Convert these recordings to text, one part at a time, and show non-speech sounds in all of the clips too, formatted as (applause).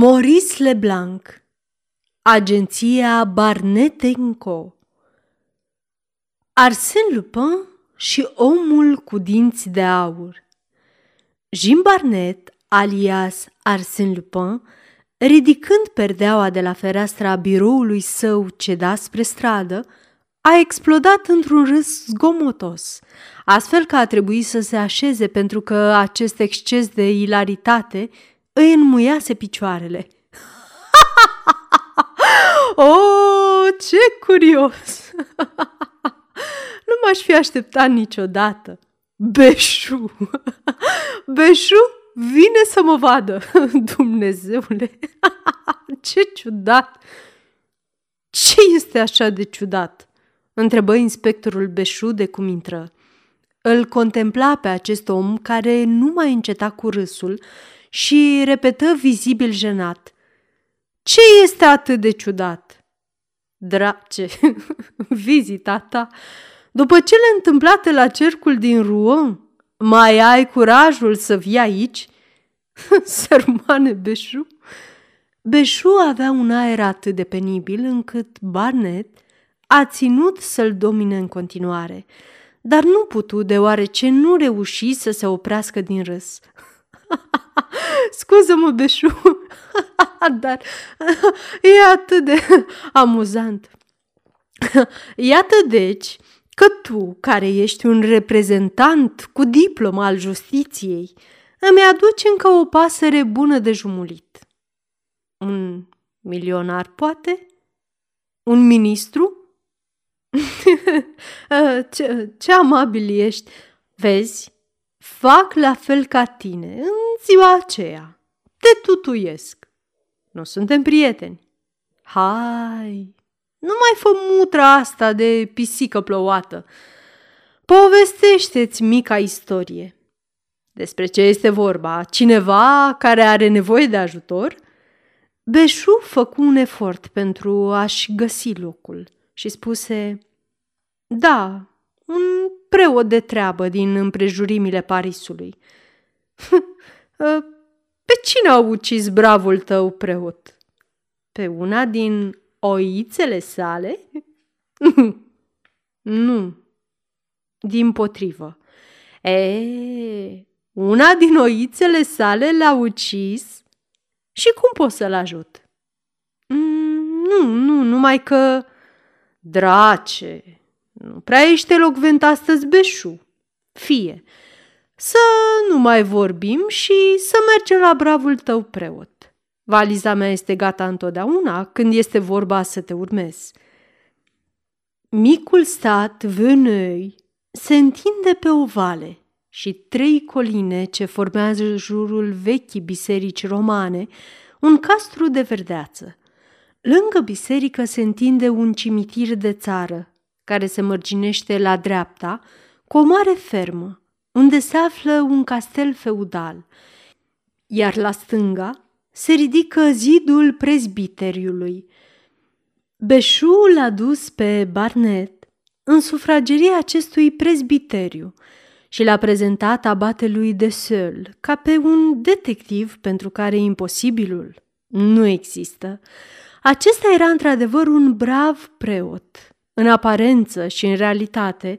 Maurice Leblanc Agenția Barnet Co Arsène Lupin și omul cu dinți de aur. Jim Barnet, alias Arsène Lupin, ridicând perdeaua de la fereastra biroului său cedat spre stradă, a explodat într-un râs zgomotos, astfel că a trebuit să se așeze pentru că acest exces de ilaritate îi înmuiase picioarele. (laughs) oh, ce curios! (laughs) nu m-aș fi așteptat niciodată. Beșu! (laughs) Beșu vine să mă vadă! Dumnezeule! ce ciudat! Ce este așa de ciudat? Întrebă inspectorul Beșu de cum intră. Îl contempla pe acest om care nu mai înceta cu râsul și repetă vizibil jenat. Ce este atât de ciudat? Drace, (laughs) vizita ta, după cele întâmplate la cercul din Rouen, mai ai curajul să vii aici? (laughs) Sărmane Beșu! Beșu avea un aer atât de penibil încât Barnet a ținut să-l domine în continuare, dar nu putu deoarece nu reuși să se oprească din râs. (laughs) Scuză-mă, Beșu, (laughs) dar e atât de amuzant. Iată deci că tu, care ești un reprezentant cu diploma al justiției, îmi aduci încă o pasăre bună de jumulit. Un milionar, poate? Un ministru? (laughs) ce, ce amabil ești! Vezi, fac la fel ca tine în ziua aceea. Te tutuiesc. Nu suntem prieteni. Hai, nu mai fă mutra asta de pisică plouată. Povestește-ți mica istorie. Despre ce este vorba? Cineva care are nevoie de ajutor? Beșu făcu un efort pentru a-și găsi locul și spuse Da, un preot de treabă din împrejurimile Parisului. (laughs) Pe cine a ucis bravul tău preot? Pe una din oițele sale? (laughs) nu, din potrivă. E, una din oițele sale l-a ucis și cum pot să-l ajut? Mm, nu, nu, numai că... Drace, nu prea ești elocvent astăzi, Beșu. Fie, să nu mai vorbim și să mergem la bravul tău preot. Valiza mea este gata întotdeauna când este vorba să te urmez. Micul stat Vânăi se întinde pe o vale și trei coline ce formează jurul vechii biserici romane, un castru de verdeață. Lângă biserică se întinde un cimitir de țară, care se mărginește la dreapta, cu o mare fermă, unde se află un castel feudal, iar la stânga se ridică zidul prezbiteriului. Beșu l-a dus pe Barnet în sufrageria acestui prezbiteriu și l-a prezentat abatelui de Seul ca pe un detectiv pentru care imposibilul nu există. Acesta era într-adevăr un brav preot, în aparență și în realitate,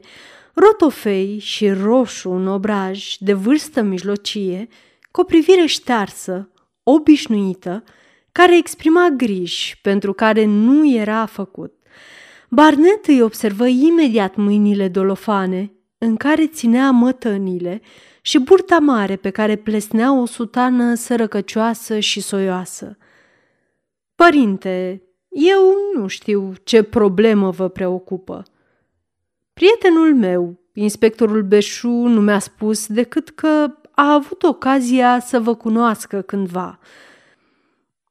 rotofei și roșu în obraj de vârstă mijlocie, cu o privire ștearsă, obișnuită, care exprima griji pentru care nu era făcut. Barnet îi observă imediat mâinile dolofane, în care ținea mătănile, și burta mare pe care plesnea o sutană sărăcăcioasă și soioasă. Părinte, eu nu știu ce problemă vă preocupă. Prietenul meu, inspectorul Beșu, nu mi-a spus decât că a avut ocazia să vă cunoască cândva.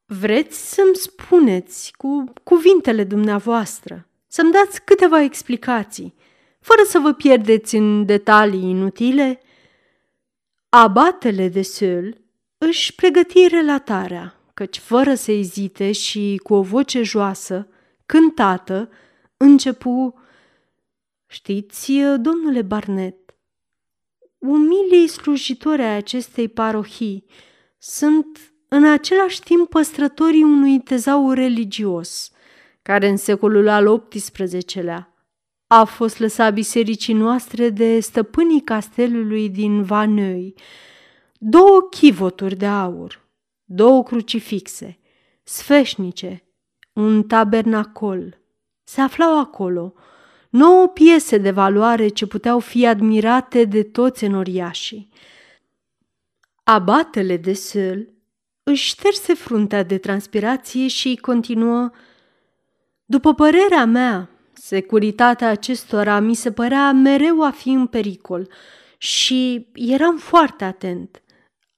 Vreți să-mi spuneți cu cuvintele dumneavoastră, să-mi dați câteva explicații, fără să vă pierdeți în detalii inutile? Abatele de Seul își pregăti relatarea, căci fără să ezite și cu o voce joasă, cântată, începu Știți, domnule Barnet, umilii slujitori ai acestei parohii sunt în același timp păstrătorii unui tezaur religios, care în secolul al XVIII-lea a fost lăsat bisericii noastre de stăpânii castelului din Vanăi, două chivoturi de aur, două crucifixe, sfeșnice, un tabernacol. Se aflau acolo nouă piese de valoare ce puteau fi admirate de toți enoriașii. Abatele de săl își șterse fruntea de transpirație și continuă După părerea mea, securitatea acestora mi se părea mereu a fi în pericol și eram foarte atent,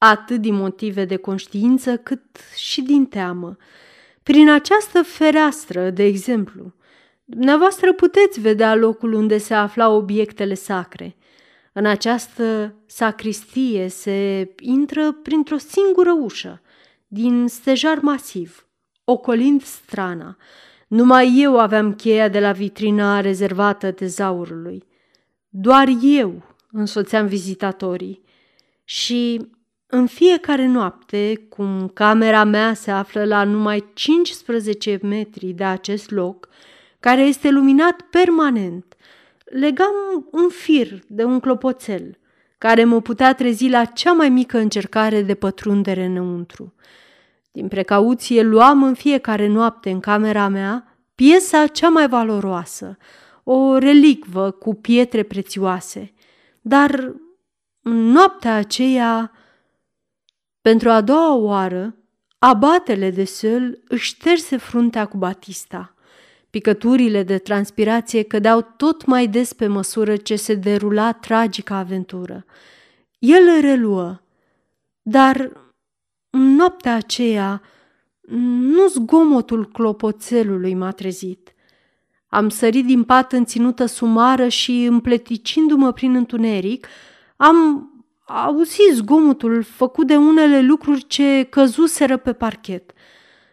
atât din motive de conștiință cât și din teamă. Prin această fereastră, de exemplu, dumneavoastră puteți vedea locul unde se aflau obiectele sacre. În această sacristie se intră printr-o singură ușă, din stejar masiv, ocolind strana. Numai eu aveam cheia de la vitrina rezervată tezaurului. Doar eu însoțeam vizitatorii și în fiecare noapte, cum camera mea se află la numai 15 metri de acest loc, care este luminat permanent, legam un fir de un clopoțel, care mă putea trezi la cea mai mică încercare de pătrundere înăuntru. Din precauție luam în fiecare noapte în camera mea piesa cea mai valoroasă, o relicvă cu pietre prețioase. Dar în noaptea aceea, pentru a doua oară, abatele de săl își șterse fruntea cu Batista. Picăturile de transpirație cădeau tot mai des pe măsură ce se derula tragica aventură. El reluă, dar în noaptea aceea, nu zgomotul clopoțelului m-a trezit. Am sărit din pat în ținută sumară și, împleticindu-mă prin întuneric, am auzit zgomotul făcut de unele lucruri ce căzuseră pe parchet.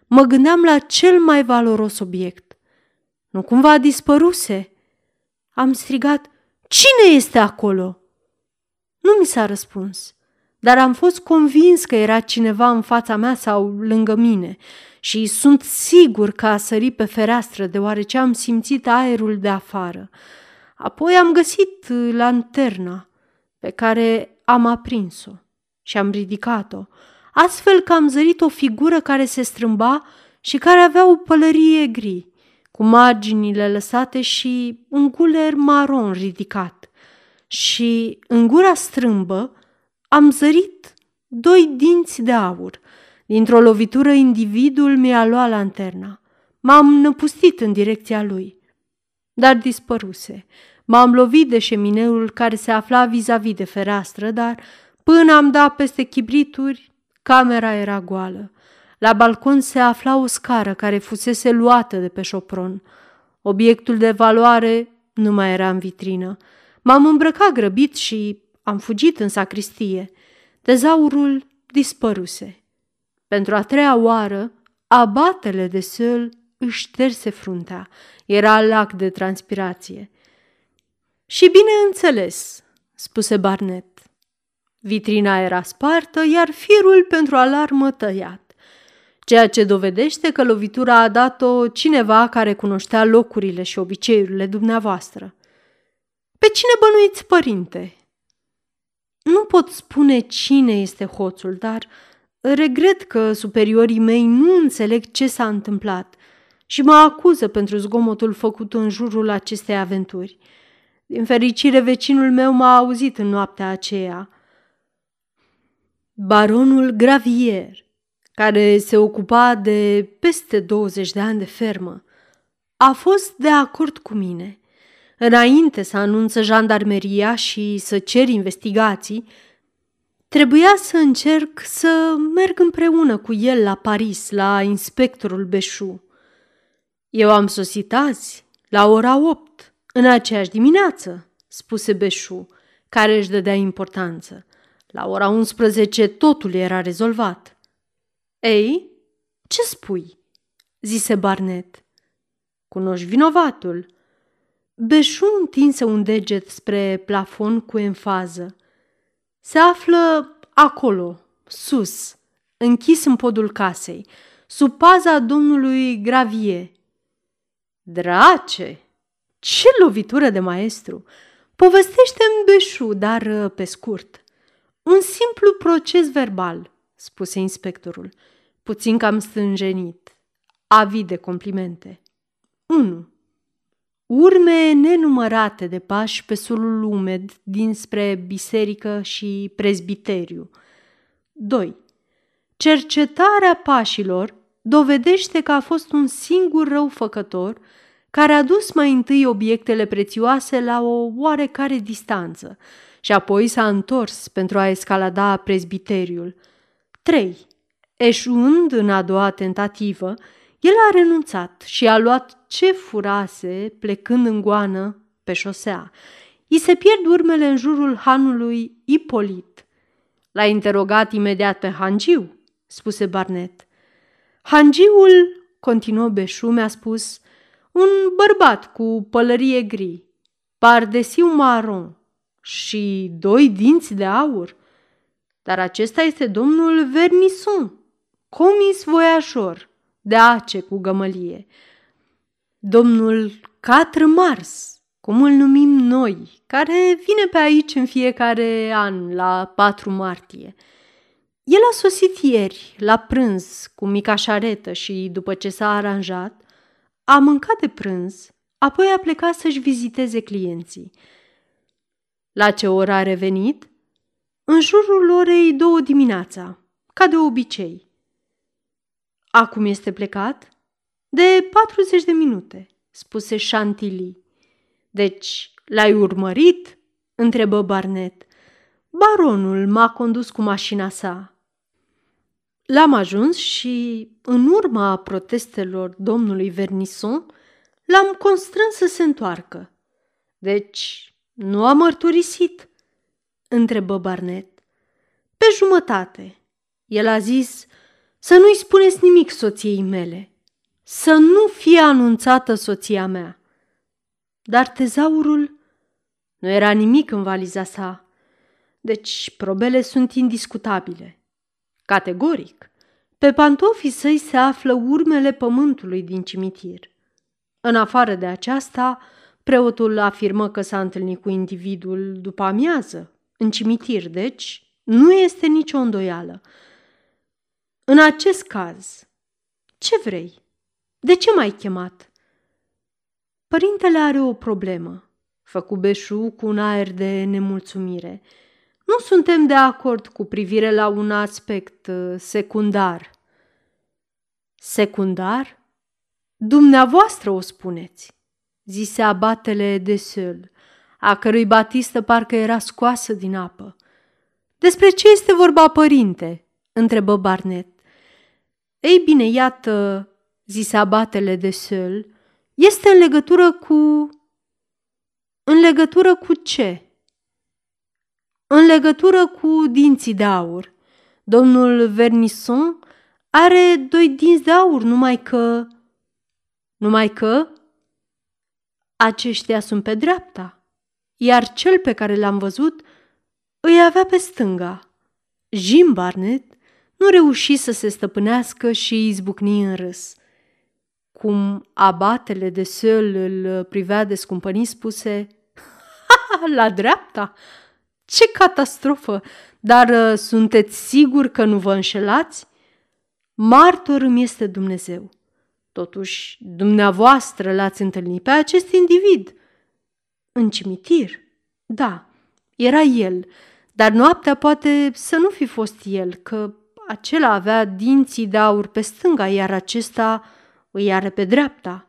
Mă gândeam la cel mai valoros obiect. Nu cumva dispăruse? Am strigat, cine este acolo? Nu mi s-a răspuns dar am fost convins că era cineva în fața mea sau lângă mine și sunt sigur că a sărit pe fereastră deoarece am simțit aerul de afară. Apoi am găsit lanterna pe care am aprins-o și am ridicat-o, astfel că am zărit o figură care se strâmba și care avea o pălărie gri, cu marginile lăsate și un guler maron ridicat. Și în gura strâmbă am zărit doi dinți de aur. Dintr-o lovitură, individul mi-a luat lanterna. M-am năpustit în direcția lui, dar dispăruse. M-am lovit de șemineul care se afla vis-a-vis de fereastră, dar până am dat peste chibrituri, camera era goală. La balcon se afla o scară care fusese luată de pe șopron. Obiectul de valoare nu mai era în vitrină. M-am îmbrăcat grăbit și am fugit în sacristie. Tezaurul dispăruse. Pentru a treia oară, abatele de săl își șterse fruntea. Era lac de transpirație. Și bineînțeles, spuse Barnet. Vitrina era spartă, iar firul pentru alarmă tăiat, ceea ce dovedește că lovitura a dat-o cineva care cunoștea locurile și obiceiurile dumneavoastră. Pe cine bănuiți, părinte? Nu pot spune cine este hoțul, dar regret că superiorii mei nu înțeleg ce s-a întâmplat și mă acuză pentru zgomotul făcut în jurul acestei aventuri. Din fericire, vecinul meu m-a auzit în noaptea aceea. Baronul Gravier, care se ocupa de peste 20 de ani de fermă, a fost de acord cu mine – înainte să anunță jandarmeria și să cer investigații, trebuia să încerc să merg împreună cu el la Paris, la inspectorul Beșu. Eu am sosit azi, la ora opt, în aceeași dimineață, spuse Beșu, care își dădea importanță. La ora 11 totul era rezolvat. Ei, ce spui? zise Barnet. Cunoști vinovatul. Beșu întinse un deget spre plafon cu enfază. Se află acolo, sus, închis în podul casei, sub paza domnului Gravie. Drace! Ce lovitură de maestru! Povestește-mi beșu, dar uh, pe scurt. Un simplu proces verbal, spuse inspectorul, puțin cam stânjenit, avid de complimente. 1. Urme nenumărate de pași pe solul umed dinspre biserică și prezbiteriu. 2. Cercetarea pașilor dovedește că a fost un singur răufăcător care a dus mai întâi obiectele prețioase la o oarecare distanță și apoi s-a întors pentru a escalada prezbiteriul. 3. Eșuând în a doua tentativă, el a renunțat și a luat ce furase plecând în goană pe șosea. I se pierd urmele în jurul hanului Ipolit. L-a interogat imediat pe Hangiu, spuse Barnet. Hangiul, continuă Beșu, mi-a spus, un bărbat cu pălărie gri, pardesiu maron și doi dinți de aur. Dar acesta este domnul Vernison, comis voiașor, de ace cu gămălie. Domnul Catr Mars, cum îl numim noi, care vine pe aici în fiecare an, la 4 martie. El a sosit ieri, la prânz, cu mica șaretă și, după ce s-a aranjat, a mâncat de prânz, apoi a plecat să-și viziteze clienții. La ce oră a revenit? În jurul orei două dimineața, ca de obicei. Acum este plecat? De 40 de minute, spuse Chantilly. Deci, l-ai urmărit? întrebă Barnet. Baronul m-a condus cu mașina sa. L-am ajuns și, în urma protestelor domnului Vernison, l-am constrâns să se întoarcă. Deci, nu a mărturisit? întrebă Barnet. Pe jumătate. El a zis să nu-i spuneți nimic soției mele, să nu fie anunțată soția mea. Dar tezaurul nu era nimic în valiza sa, deci probele sunt indiscutabile. Categoric, pe pantofii săi se află urmele pământului din cimitir. În afară de aceasta, preotul afirmă că s-a întâlnit cu individul după amiază, în cimitir, deci nu este nicio îndoială. În acest caz, ce vrei? De ce m-ai chemat? Părintele are o problemă, făcu Beșu cu un aer de nemulțumire. Nu suntem de acord cu privire la un aspect uh, secundar. Secundar? Dumneavoastră o spuneți, zise abatele de Seul, a cărui batistă parcă era scoasă din apă. Despre ce este vorba, părinte? întrebă Barnet. Ei bine, iată, zise abatele de Seul, este în legătură cu... În legătură cu ce? În legătură cu dinții de aur. Domnul Vernison are doi dinți de aur, numai că... Numai că... Aceștia sunt pe dreapta, iar cel pe care l-am văzut îi avea pe stânga. Jim Barnett nu reuși să se stăpânească și izbucni în râs. Cum abatele de săl îl privea descumpănit, spuse, (laughs) ha, la dreapta? Ce catastrofă! Dar uh, sunteți sigur că nu vă înșelați? Martor îmi este Dumnezeu. Totuși, dumneavoastră l-ați întâlnit pe acest individ. În cimitir? Da, era el, dar noaptea poate să nu fi fost el, că acela avea dinții de aur pe stânga, iar acesta îi are pe dreapta.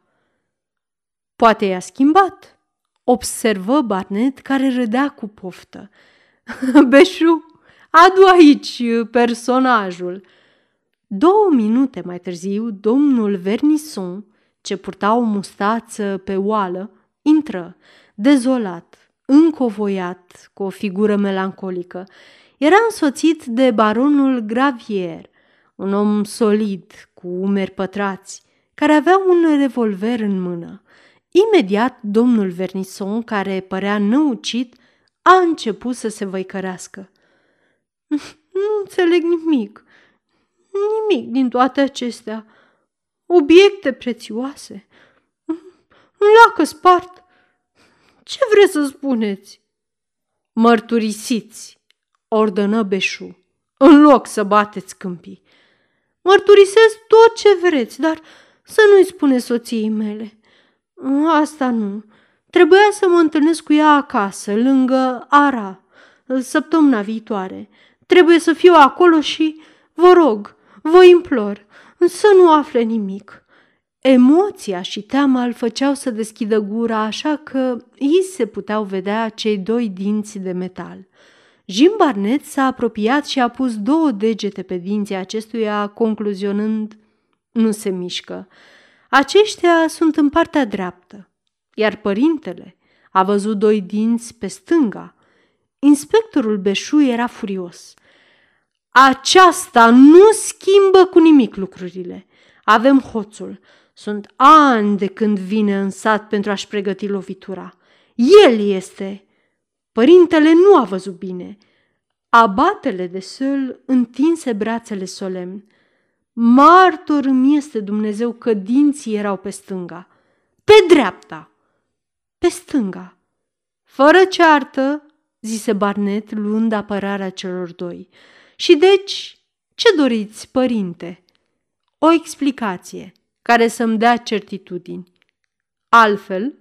Poate i-a schimbat, observă Barnet care râdea cu poftă. (laughs) Beșu, adu aici personajul. Două minute mai târziu, domnul Vernison, ce purta o mustață pe oală, intră, dezolat, încovoiat, cu o figură melancolică. Era însoțit de baronul Gravier, un om solid, cu umeri pătrați, care avea un revolver în mână. Imediat, domnul Vernison, care părea năucit, a început să se văicărească. (laughs) Nu înțeleg nimic. Nimic din toate acestea. Obiecte prețioase. Un lacă spart. Ce vreți să spuneți? Mărturisiți, ordonă Beșu, în loc să bateți câmpii. Mărturisesc tot ce vreți, dar să nu-i spune soției mele. Asta nu. Trebuia să mă întâlnesc cu ea acasă, lângă Ara, săptămâna viitoare. Trebuie să fiu acolo și vă rog, vă implor, să nu afle nimic. Emoția și teama îl făceau să deschidă gura așa că ei se puteau vedea cei doi dinți de metal. Jim Barnett s-a apropiat și a pus două degete pe dinții acestuia, concluzionând Nu se mișcă. Aceștia sunt în partea dreaptă, iar părintele a văzut doi dinți pe stânga. Inspectorul Beșu era furios. Aceasta nu schimbă cu nimic lucrurile. Avem hoțul. Sunt ani de când vine în sat pentru a-și pregăti lovitura. El este. Părintele nu a văzut bine. Abatele de săl întinse brațele solemn. Martor îmi este Dumnezeu că dinții erau pe stânga. Pe dreapta! Pe stânga! Fără ceartă, zise Barnet, luând apărarea celor doi. Și deci, ce doriți, părinte? O explicație care să-mi dea certitudini. Altfel,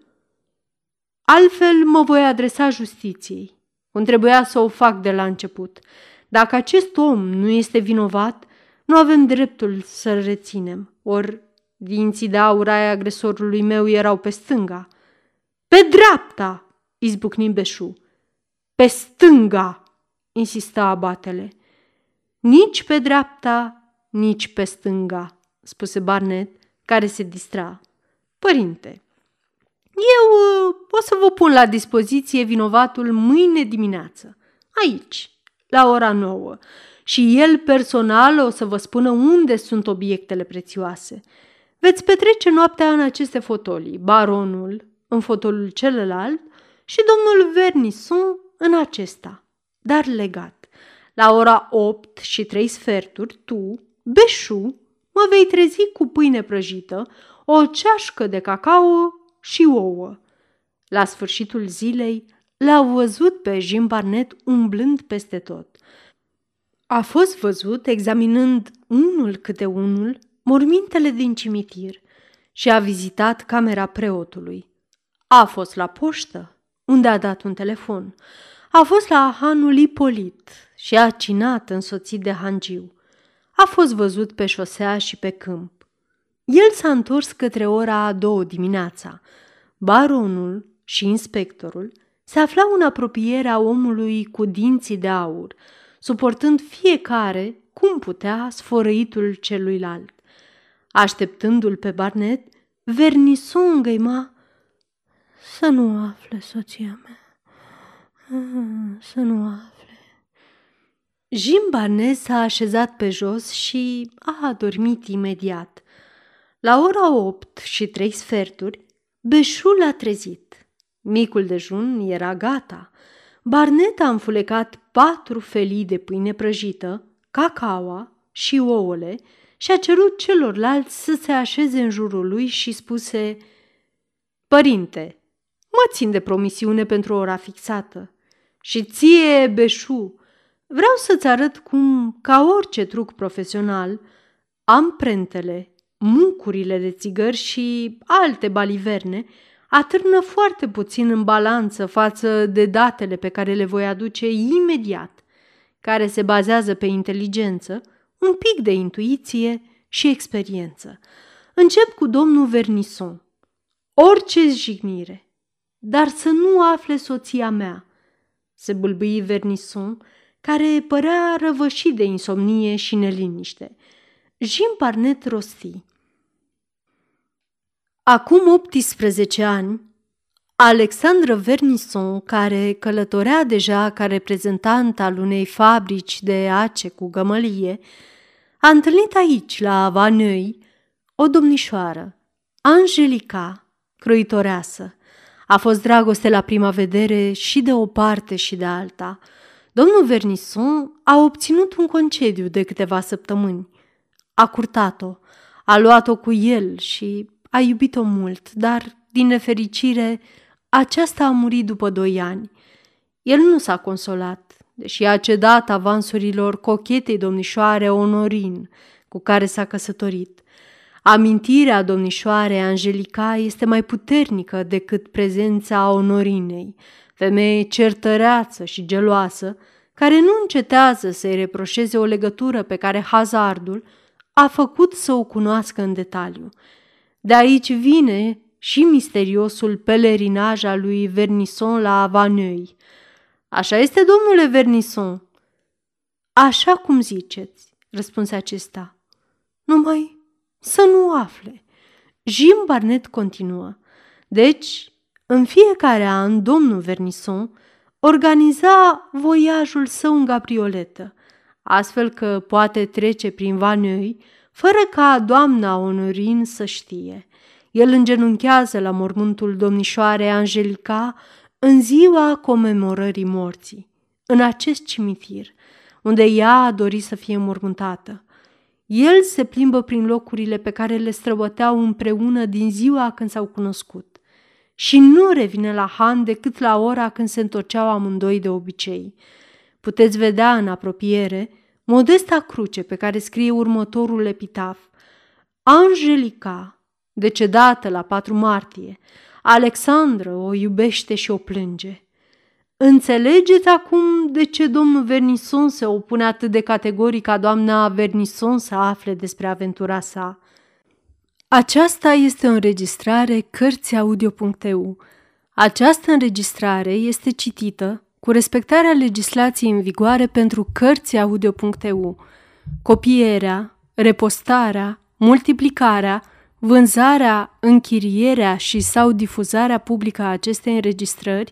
altfel mă voi adresa justiției, cum trebuia să o fac de la început. Dacă acest om nu este vinovat, nu avem dreptul să-l reținem. Ori dinții de aur ai agresorului meu erau pe stânga. Pe dreapta, izbucni Beșu. Pe stânga, insista abatele. Nici pe dreapta, nici pe stânga, spuse Barnet, care se distra. Părinte, eu uh, o să vă pun la dispoziție vinovatul mâine dimineață, aici, la ora nouă, și el personal o să vă spună unde sunt obiectele prețioase. Veți petrece noaptea în aceste fotolii, baronul în fotolul celălalt și domnul Vernison în acesta, dar legat. La ora 8 și 3 sferturi, tu, Beșu, mă vei trezi cu pâine prăjită, o ceașcă de cacao și ouă. La sfârșitul zilei l-au văzut pe Jim Barnett umblând peste tot. A fost văzut examinând unul câte unul mormintele din cimitir și a vizitat camera preotului. A fost la poștă, unde a dat un telefon. A fost la hanul Ipolit și a cinat însoțit de hangiu a fost văzut pe șosea și pe câmp. El s-a întors către ora a două dimineața. Baronul și inspectorul se aflau în apropierea omului cu dinții de aur, suportând fiecare cum putea sfărăitul celuilalt. Așteptându-l pe Barnet, Vernison îngăima să nu afle soția mea, să nu afle. Jim Barnes s-a așezat pe jos și a adormit imediat. La ora opt și trei sferturi, Beșul a trezit. Micul dejun era gata. Barnet a înfulecat patru felii de pâine prăjită, cacaoa și ouăle și a cerut celorlalți să se așeze în jurul lui și spuse Părinte, mă țin de promisiune pentru ora fixată. Și ție, Beșu, Vreau să-ți arăt cum, ca orice truc profesional, amprentele, mucurile de țigări și alte baliverne atârnă foarte puțin în balanță față de datele pe care le voi aduce imediat, care se bazează pe inteligență, un pic de intuiție și experiență. Încep cu domnul Vernison. Orice jignire, dar să nu afle soția mea, se bâlbâi Vernison, care părea răvășit de insomnie și neliniște. Jim Parnet rosti. Acum 18 ani, Alexandra Vernison, care călătorea deja ca reprezentant al unei fabrici de ace cu gămălie, a întâlnit aici, la Vanăi, o domnișoară, Angelica, croitoreasă. A fost dragoste la prima vedere și de o parte și de alta – Domnul Vernison a obținut un concediu de câteva săptămâni. A curtat-o, a luat-o cu el și a iubit-o mult, dar, din nefericire, aceasta a murit după doi ani. El nu s-a consolat, deși a cedat avansurilor cochetei domnișoare Onorin, cu care s-a căsătorit. Amintirea domnișoarei Angelica este mai puternică decât prezența Onorinei, femeie certăreață și geloasă, care nu încetează să-i reproșeze o legătură pe care hazardul a făcut să o cunoască în detaliu. De aici vine și misteriosul pelerinaj al lui Vernison la Avaneuil. Așa este, domnule Vernison. Așa cum ziceți, răspunse acesta. Numai să nu afle. Jim Barnet continuă. Deci, în fiecare an, domnul Vernison organiza voiajul său în gabrioletă, astfel că poate trece prin Vanăi fără ca doamna Onorin să știe. El îngenunchează la mormântul domnișoarei Angelica în ziua comemorării morții, în acest cimitir, unde ea a dorit să fie mormântată. El se plimbă prin locurile pe care le străbăteau împreună din ziua când s-au cunoscut și nu revine la Han decât la ora când se întorceau amândoi de obicei. Puteți vedea în apropiere modesta cruce pe care scrie următorul epitaf. Angelica, decedată la 4 martie, Alexandra o iubește și o plânge. Înțelegeți acum de ce domnul Vernison se opune atât de categoric ca doamna Vernison să afle despre aventura sa. Aceasta este o înregistrare Cărțiaudio.eu. Această înregistrare este citită cu respectarea legislației în vigoare pentru Cărțiaudio.eu. Copierea, repostarea, multiplicarea, vânzarea, închirierea și sau difuzarea publică a acestei înregistrări,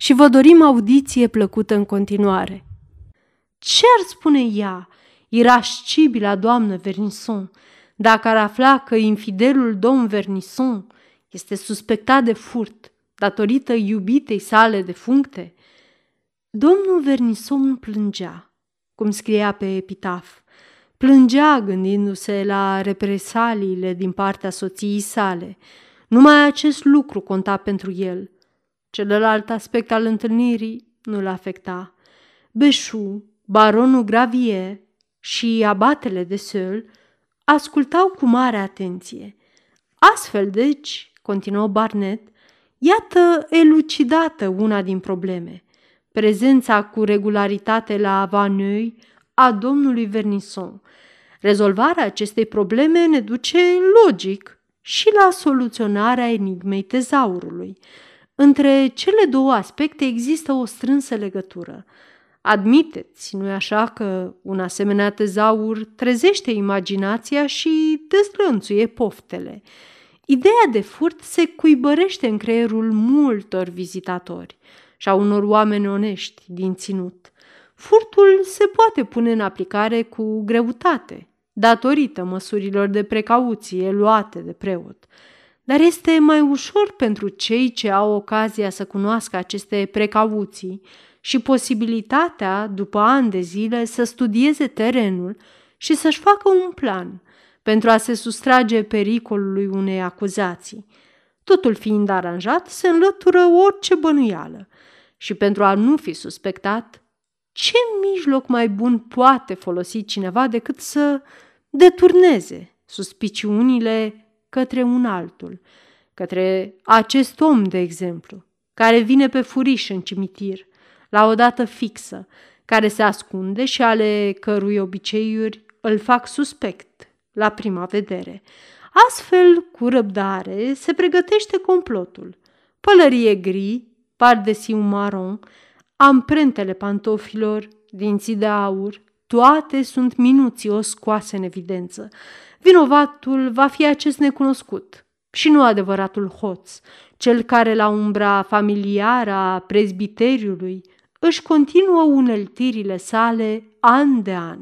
și vă dorim audiție plăcută în continuare. Ce ar spune ea, irascibila doamnă Vernison, dacă ar afla că infidelul domn Vernison este suspectat de furt datorită iubitei sale de functe? Domnul Vernison plângea, cum scria pe epitaf. Plângea gândindu-se la represaliile din partea soției sale. Numai acest lucru conta pentru el. Celălalt aspect al întâlnirii nu-l afecta. Beșu, baronul Gravier și abatele de Seul ascultau cu mare atenție. Astfel, deci, continuă Barnet, iată elucidată una din probleme. Prezența cu regularitate la Avaneuil a domnului Vernison. Rezolvarea acestei probleme ne duce logic și la soluționarea enigmei tezaurului. Între cele două aspecte există o strânsă legătură – Admiteți, nu-i așa că un asemenea tezaur trezește imaginația și dezlănțuie poftele. Ideea de furt se cuibărește în creierul multor vizitatori și a unor oameni onești din ținut. Furtul se poate pune în aplicare cu greutate, datorită măsurilor de precauție luate de preot. Dar este mai ușor pentru cei ce au ocazia să cunoască aceste precauții și posibilitatea, după ani de zile, să studieze terenul și să-și facă un plan pentru a se sustrage pericolului unei acuzații. Totul fiind aranjat, se înlătură orice bănuială și pentru a nu fi suspectat, ce mijloc mai bun poate folosi cineva decât să deturneze suspiciunile către un altul, către acest om, de exemplu, care vine pe furiș în cimitir, la o dată fixă, care se ascunde și ale cărui obiceiuri îl fac suspect la prima vedere. Astfel, cu răbdare, se pregătește complotul. Pălărie gri, pardesiu maron, amprentele pantofilor, dinții de aur, toate sunt minuțios scoase în evidență. Vinovatul va fi acest necunoscut și nu adevăratul hoț, cel care la umbra familiară a prezbiteriului își continuă uneltirile sale an de an.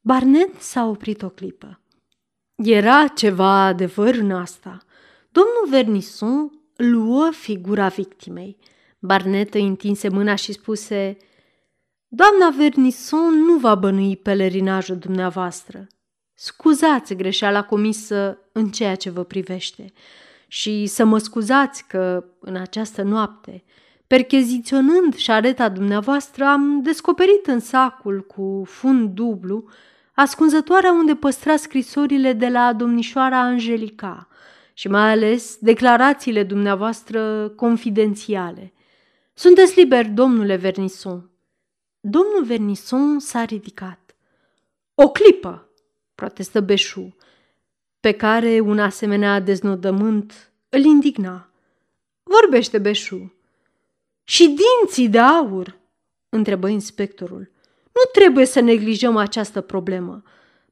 Barnet s-a oprit o clipă. Era ceva adevăr în asta. Domnul Vernison luă figura victimei. Barnet îi întinse mâna și spuse Doamna Vernison nu va bănui pelerinajul dumneavoastră. Scuzați greșeala comisă în ceea ce vă privește și să mă scuzați că în această noapte, percheziționând șareta dumneavoastră, am descoperit în sacul cu fund dublu ascunzătoarea unde păstra scrisorile de la domnișoara Angelica și mai ales declarațiile dumneavoastră confidențiale. Sunteți liber, domnule Vernison. Domnul Vernison s-a ridicat. O clipă, protestă Beșu, pe care un asemenea deznodământ îl indigna. Vorbește, Beșu. Și dinții de aur? întrebă inspectorul. Nu trebuie să neglijăm această problemă.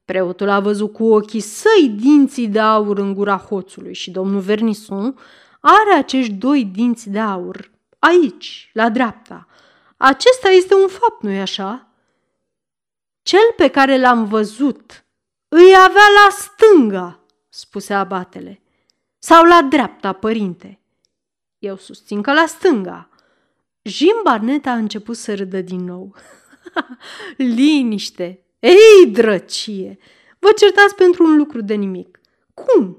Preotul a văzut cu ochii săi dinții de aur în gura hoțului și domnul Vernison are acești doi dinți de aur aici, la dreapta. Acesta este un fapt, nu-i așa? Cel pe care l-am văzut îi avea la stânga, spuse abatele. Sau la dreapta, părinte. Eu susțin că la stânga. Jim Barnet a început să râdă din nou. (laughs) Liniște! Ei, drăcie! Vă certați pentru un lucru de nimic. Cum?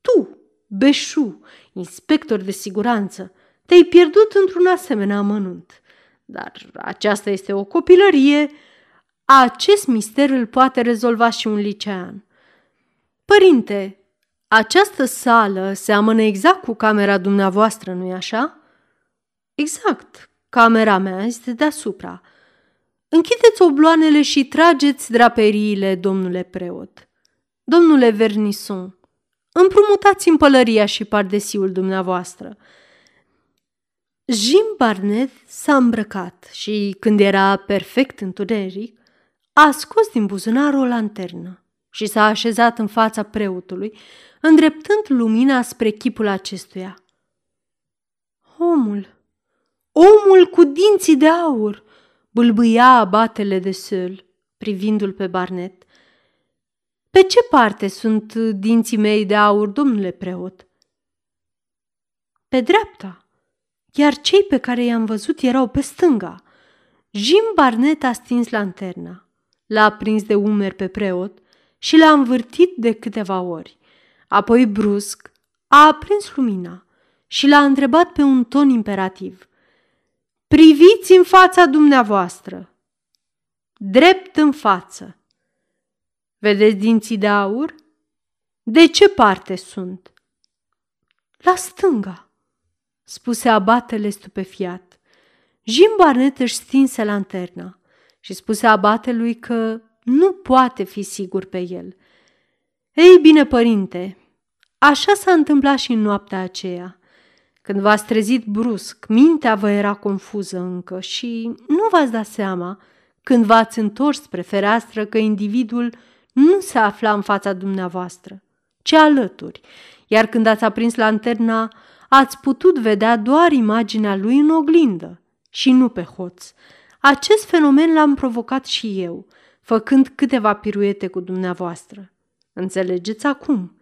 Tu, Beșu, inspector de siguranță, te-ai pierdut într-un asemenea amănunt. Dar aceasta este o copilărie. Acest mister îl poate rezolva și un licean. Părinte, această sală seamănă exact cu camera dumneavoastră, nu-i așa? Exact, camera mea este deasupra. Închideți obloanele și trageți draperiile, domnule preot. Domnule Vernison, împrumutați în pălăria și pardesiul dumneavoastră. Jim Barnett s-a îmbrăcat și, când era perfect întuneric, a scos din buzunar o lanternă și s-a așezat în fața preotului, îndreptând lumina spre chipul acestuia. Omul, omul cu dinții de aur, bâlbâia abatele de săl, privindu-l pe Barnet. Pe ce parte sunt dinții mei de aur, domnule preot? Pe dreapta, iar cei pe care i-am văzut erau pe stânga. Jim Barnet a stins lanterna, l-a prins de umeri pe preot și l-a învârtit de câteva ori. Apoi, brusc, a aprins lumina și l-a întrebat pe un ton imperativ. Priviți în fața dumneavoastră! Drept în față! Vedeți dinții de aur? De ce parte sunt? La stânga, spuse abatele stupefiat. Jim Barnet își stinse lanterna și spuse abatelui că nu poate fi sigur pe el. Ei bine, părinte, așa s-a întâmplat și în noaptea aceea. Când v-ați trezit brusc, mintea vă era confuză încă și nu v-ați dat seama, când v-ați întors spre fereastră, că individul nu se afla în fața dumneavoastră, ci alături, iar când ați aprins lanterna, ați putut vedea doar imaginea lui în oglindă și nu pe hoț. Acest fenomen l-am provocat și eu, făcând câteva piruete cu dumneavoastră. Înțelegeți acum?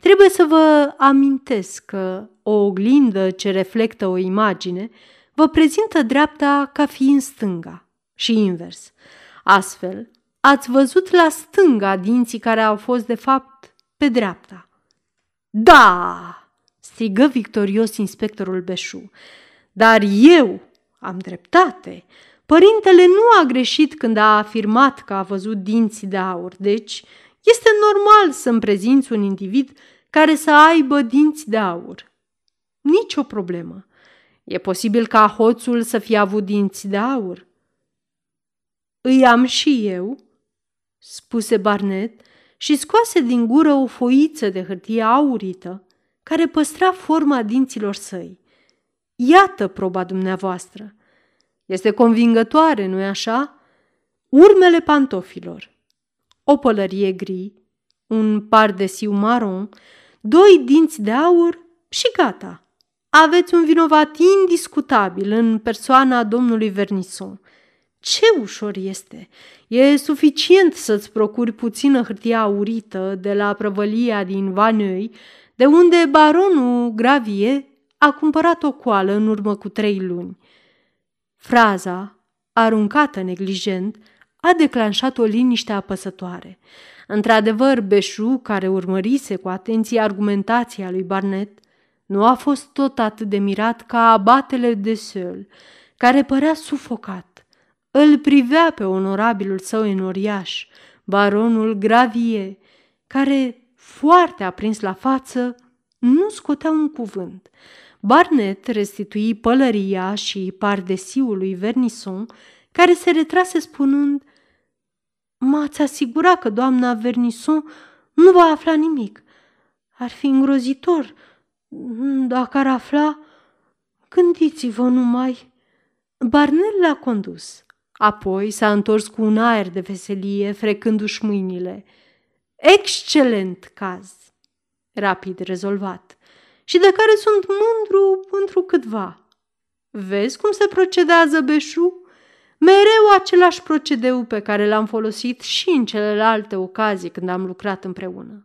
Trebuie să vă amintesc că o oglindă ce reflectă o imagine vă prezintă dreapta ca fiind stânga și invers. Astfel, ați văzut la stânga dinții care au fost de fapt pe dreapta. Da! strigă victorios inspectorul Beșu. Dar eu am dreptate. Părintele nu a greșit când a afirmat că a văzut dinții de aur, deci este normal să-mi prezinți un individ care să aibă dinți de aur. Nici o problemă. E posibil ca hoțul să fie avut dinți de aur. Îi am și eu, spuse Barnet și scoase din gură o foiță de hârtie aurită care păstra forma dinților săi. Iată proba dumneavoastră. Este convingătoare, nu-i așa? urmele pantofilor, o pălărie gri, un par de siu maron, doi dinți de aur și gata. Aveți un vinovat indiscutabil în persoana domnului Vernison. Ce ușor este! E suficient să-ți procuri puțină hârtie aurită de la prăvălia din Vanăi, de unde baronul Gravie a cumpărat o coală în urmă cu trei luni. Fraza, aruncată neglijent, a declanșat o liniște apăsătoare. Într-adevăr, Beșu, care urmărise cu atenție argumentația lui Barnet, nu a fost tot atât de mirat ca abatele de Seul, care părea sufocat. Îl privea pe onorabilul său enoriaș, baronul Gravie, care, foarte aprins la față, nu scotea un cuvânt. Barnet restitui pălăria și pardesiul lui Vernison, care se retrase spunând M-ați asigurat că doamna Vernison nu va afla nimic. Ar fi îngrozitor dacă ar afla... Gândiți-vă numai... Barnel l-a condus. Apoi s-a întors cu un aer de veselie, frecându-și mâinile. Excelent caz! Rapid rezolvat. Și de care sunt mândru într câtva. Vezi cum se procedează Beșu? Mereu același procedeu pe care l-am folosit și în celelalte ocazii când am lucrat împreună.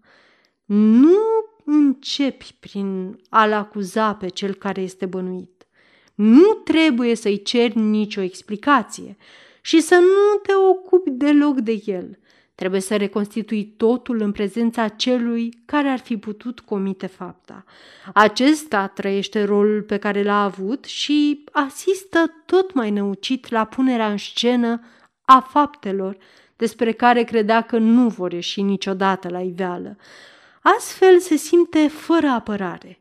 Nu începi prin a-l acuza pe cel care este bănuit. Nu trebuie să-i ceri nicio explicație și să nu te ocupi deloc de el. Trebuie să reconstitui totul în prezența celui care ar fi putut comite fapta. Acesta trăiește rolul pe care l-a avut și asistă tot mai năucit la punerea în scenă a faptelor despre care credea că nu vor ieși niciodată la iveală. Astfel se simte fără apărare,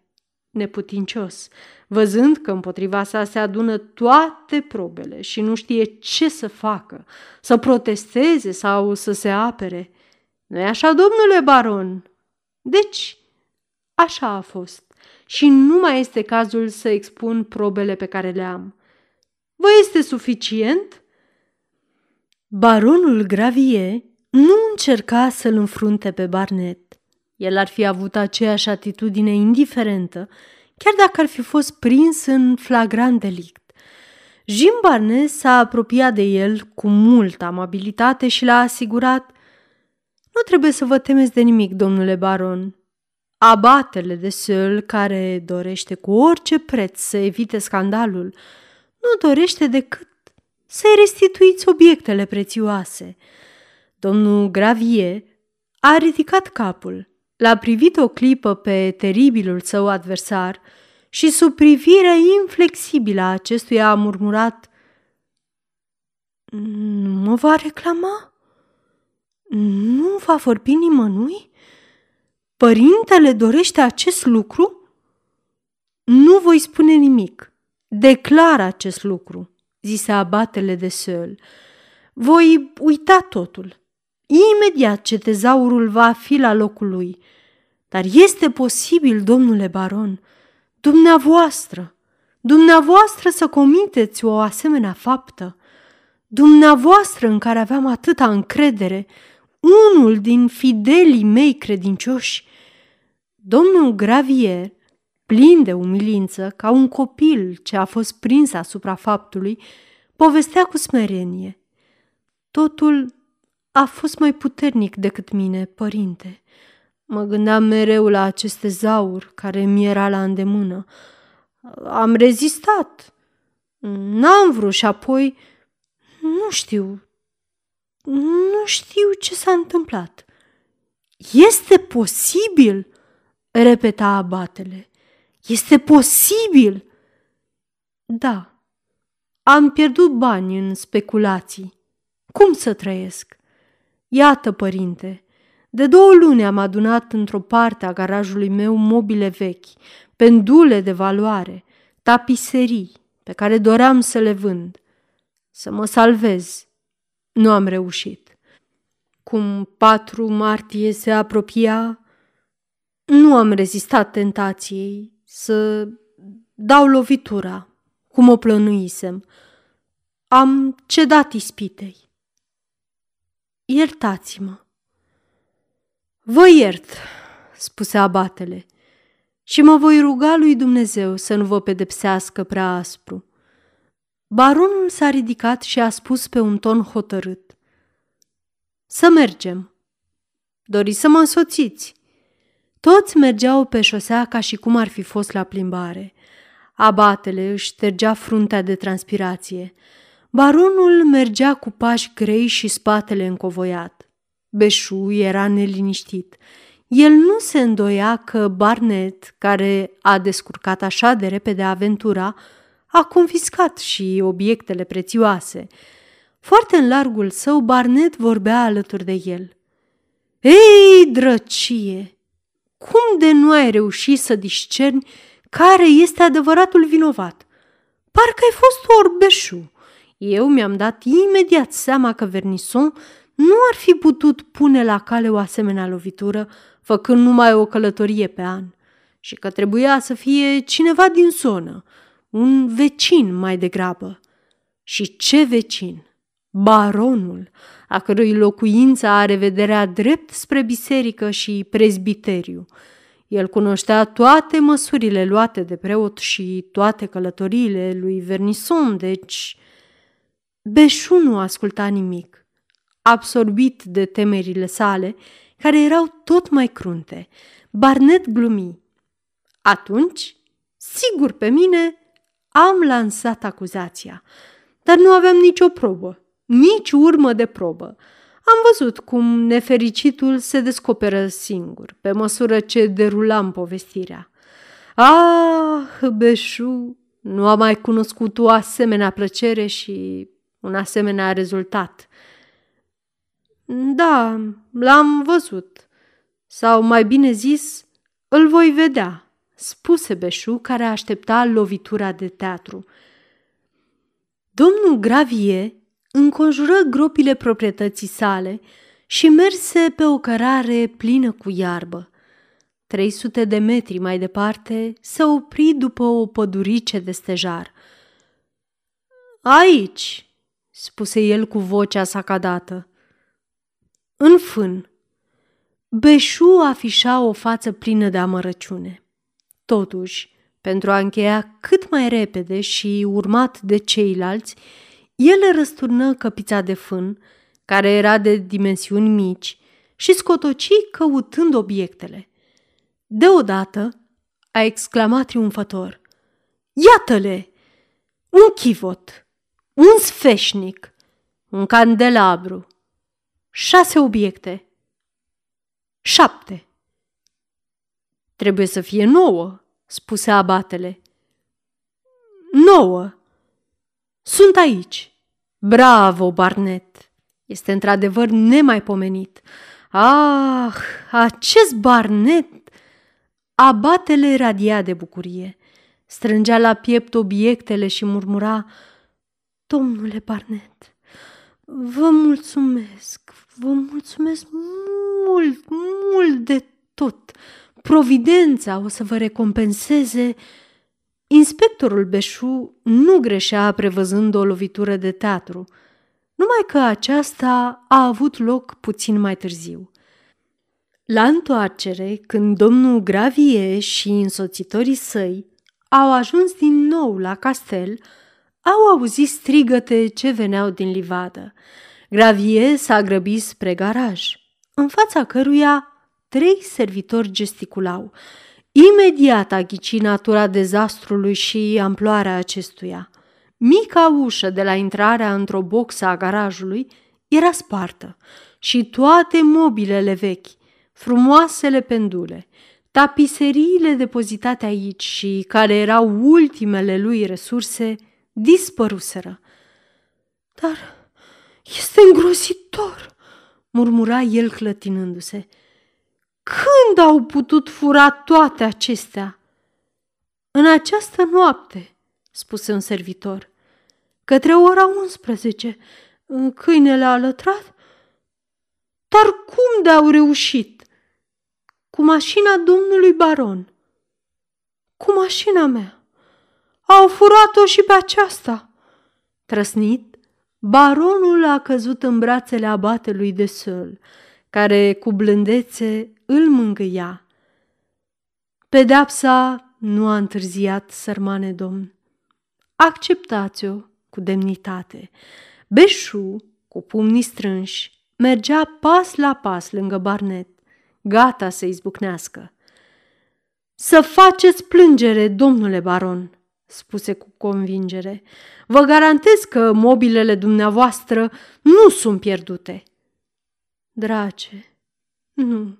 neputincios, văzând că împotriva sa se adună toate probele și nu știe ce să facă, să protesteze sau să se apere. nu e așa, domnule baron? Deci, așa a fost și nu mai este cazul să expun probele pe care le am. Vă este suficient? Baronul Gravie nu încerca să-l înfrunte pe Barnet. El ar fi avut aceeași atitudine indiferentă, chiar dacă ar fi fost prins în flagrant delict. Jim Barnes s-a apropiat de el cu multă amabilitate și l-a asigurat Nu trebuie să vă temeți de nimic, domnule baron. Abatele de Seul, care dorește cu orice preț să evite scandalul, nu dorește decât să-i restituiți obiectele prețioase. Domnul Gravier a ridicat capul L-a privit o clipă pe teribilul său adversar și sub privirea inflexibilă a acestuia a murmurat Nu mă va reclama? Nu va vorbi nimănui? Părintele dorește acest lucru? Nu voi spune nimic. Declar acest lucru, zise abatele de Seul. Voi uita totul. Imediat ce tezaurul va fi la locul lui. Dar este posibil, domnule baron, dumneavoastră, dumneavoastră să comiteți o asemenea faptă, dumneavoastră în care aveam atâta încredere, unul din fidelii mei credincioși. Domnul Gravier, plin de umilință, ca un copil ce a fost prins asupra faptului, povestea cu smerenie. Totul a fost mai puternic decât mine, părinte. Mă gândeam mereu la aceste zauri care mi era la îndemână. Am rezistat. N-am vrut și apoi... Nu știu. Nu știu ce s-a întâmplat. Este posibil? repeta abatele. Este posibil? Da. Am pierdut bani în speculații. Cum să trăiesc? Iată, părinte, de două luni am adunat într-o parte a garajului meu mobile vechi, pendule de valoare, tapiserii pe care doream să le vând. Să mă salvez. Nu am reușit. Cum patru martie se apropia, nu am rezistat tentației să dau lovitura, cum o plănuisem. Am cedat ispitei. Iertați-mă. Vă iert, spuse abatele, și mă voi ruga lui Dumnezeu să nu vă pedepsească prea aspru. Baronul s-a ridicat și a spus pe un ton hotărât. Să mergem. Doriți să mă însoțiți? Toți mergeau pe șosea ca și cum ar fi fost la plimbare. Abatele își ștergea fruntea de transpirație. Baronul mergea cu pași grei și spatele încovoiat. Beșu era neliniștit. El nu se îndoia că Barnet, care a descurcat așa de repede aventura, a confiscat și obiectele prețioase. Foarte în largul său, Barnet vorbea alături de el. Ei, drăcie! Cum de nu ai reușit să discerni care este adevăratul vinovat? Parcă ai fost orbeșu. Eu mi-am dat imediat seama că Vernison nu ar fi putut pune la cale o asemenea lovitură, făcând numai o călătorie pe an, și că trebuia să fie cineva din zonă, un vecin mai degrabă. Și ce vecin? Baronul, a cărui locuință are vederea drept spre biserică și prezbiteriu. El cunoștea toate măsurile luate de preot și toate călătoriile lui Vernison, deci... Beșu nu asculta nimic. Absorbit de temerile sale, care erau tot mai crunte, Barnet glumi. Atunci, sigur pe mine, am lansat acuzația, dar nu aveam nicio probă, nici urmă de probă. Am văzut cum nefericitul se descoperă singur, pe măsură ce derulam povestirea. Ah, Beșu, nu am mai cunoscut o asemenea plăcere și un asemenea rezultat. Da, l-am văzut. Sau mai bine zis, îl voi vedea, spuse Beșu, care aștepta lovitura de teatru. Domnul Gravie înconjură gropile proprietății sale și merse pe o cărare plină cu iarbă. 300 de metri mai departe se opri după o pădurice de stejar. Aici, spuse el cu vocea sacadată. În fân, Beșu afișa o față plină de amărăciune. Totuși, pentru a încheia cât mai repede și urmat de ceilalți, el răsturnă căpița de fân, care era de dimensiuni mici, și scotoci căutând obiectele. Deodată a exclamat triumfător. Iată-le! Un chivot, un sfeșnic, un candelabru, șase obiecte. Șapte. Trebuie să fie nouă, spuse abatele. Nouă. Sunt aici. Bravo, Barnet! Este într-adevăr nemaipomenit. Ah, acest Barnet! Abatele radia de bucurie. Strângea la piept obiectele și murmura Domnule Barnet, vă mulțumesc, vă mulțumesc mult, mult de tot. Providența o să vă recompenseze Inspectorul Beșu nu greșea prevăzând o lovitură de teatru, numai că aceasta a avut loc puțin mai târziu. La întoarcere, când domnul Gravie și însoțitorii săi au ajuns din nou la castel, au auzit strigăte ce veneau din livadă. Gravie s-a grăbit spre garaj, în fața căruia trei servitori gesticulau – Imediat a ghici natura dezastrului și amploarea acestuia. Mica ușă de la intrarea într-o boxă a garajului era spartă și toate mobilele vechi, frumoasele pendule, tapiseriile depozitate aici și care erau ultimele lui resurse, dispăruseră. Dar este îngrozitor, murmura el clătinându-se. Când au putut fura toate acestea? În această noapte, spuse un servitor. Către ora 11, câinele a lătrat. Dar cum de-au reușit? Cu mașina domnului baron. Cu mașina mea. Au furat-o și pe aceasta. Trăsnit, baronul a căzut în brațele abatelui de sol, care cu blândețe îl mângâia. Pedapsa nu a întârziat, sărmane domn. Acceptați-o cu demnitate. Beșu, cu pumnii strânși, mergea pas la pas lângă Barnet, gata să izbucnească. Să faceți plângere, domnule baron, spuse cu convingere. Vă garantez că mobilele dumneavoastră nu sunt pierdute. Drace, nu,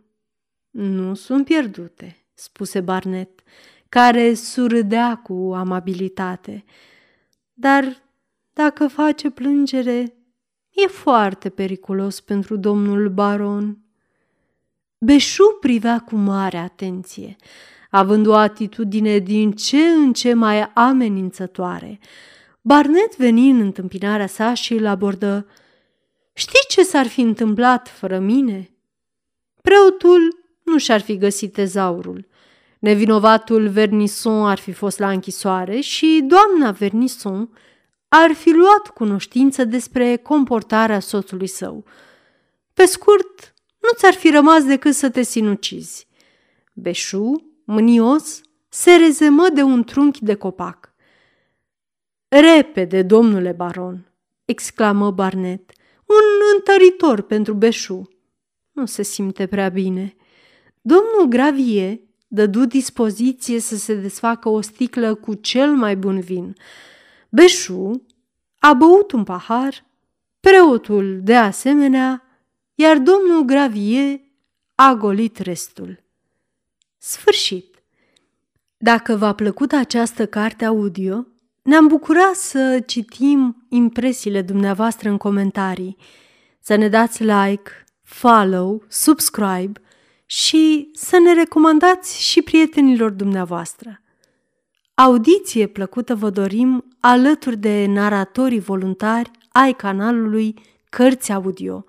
nu sunt pierdute, spuse Barnet, care surâdea cu amabilitate. Dar dacă face plângere, e foarte periculos pentru domnul baron. Beșu privea cu mare atenție, având o atitudine din ce în ce mai amenințătoare. Barnet veni în întâmpinarea sa și îl abordă. Știi ce s-ar fi întâmplat fără mine?" Preotul nu și-ar fi găsit tezaurul. Nevinovatul Vernison ar fi fost la închisoare și doamna Vernison ar fi luat cunoștință despre comportarea soțului său. Pe scurt, nu ți-ar fi rămas decât să te sinucizi. Beșu, mânios, se rezemă de un trunchi de copac. Repede, domnule baron!" exclamă Barnet. Un întăritor pentru Beșu. Nu se simte prea bine. Domnul Gravie dădu dispoziție să se desfacă o sticlă cu cel mai bun vin. Beșu a băut un pahar, preotul de asemenea, iar domnul Gravie a golit restul. Sfârșit! Dacă v-a plăcut această carte audio, ne-am bucurat să citim impresiile dumneavoastră în comentarii, să ne dați like, follow, subscribe și să ne recomandați și prietenilor dumneavoastră. Audiție plăcută vă dorim alături de naratorii voluntari ai canalului Cărți Audio.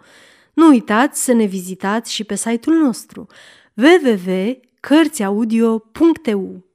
Nu uitați să ne vizitați și pe site-ul nostru www.cărțiaudio.eu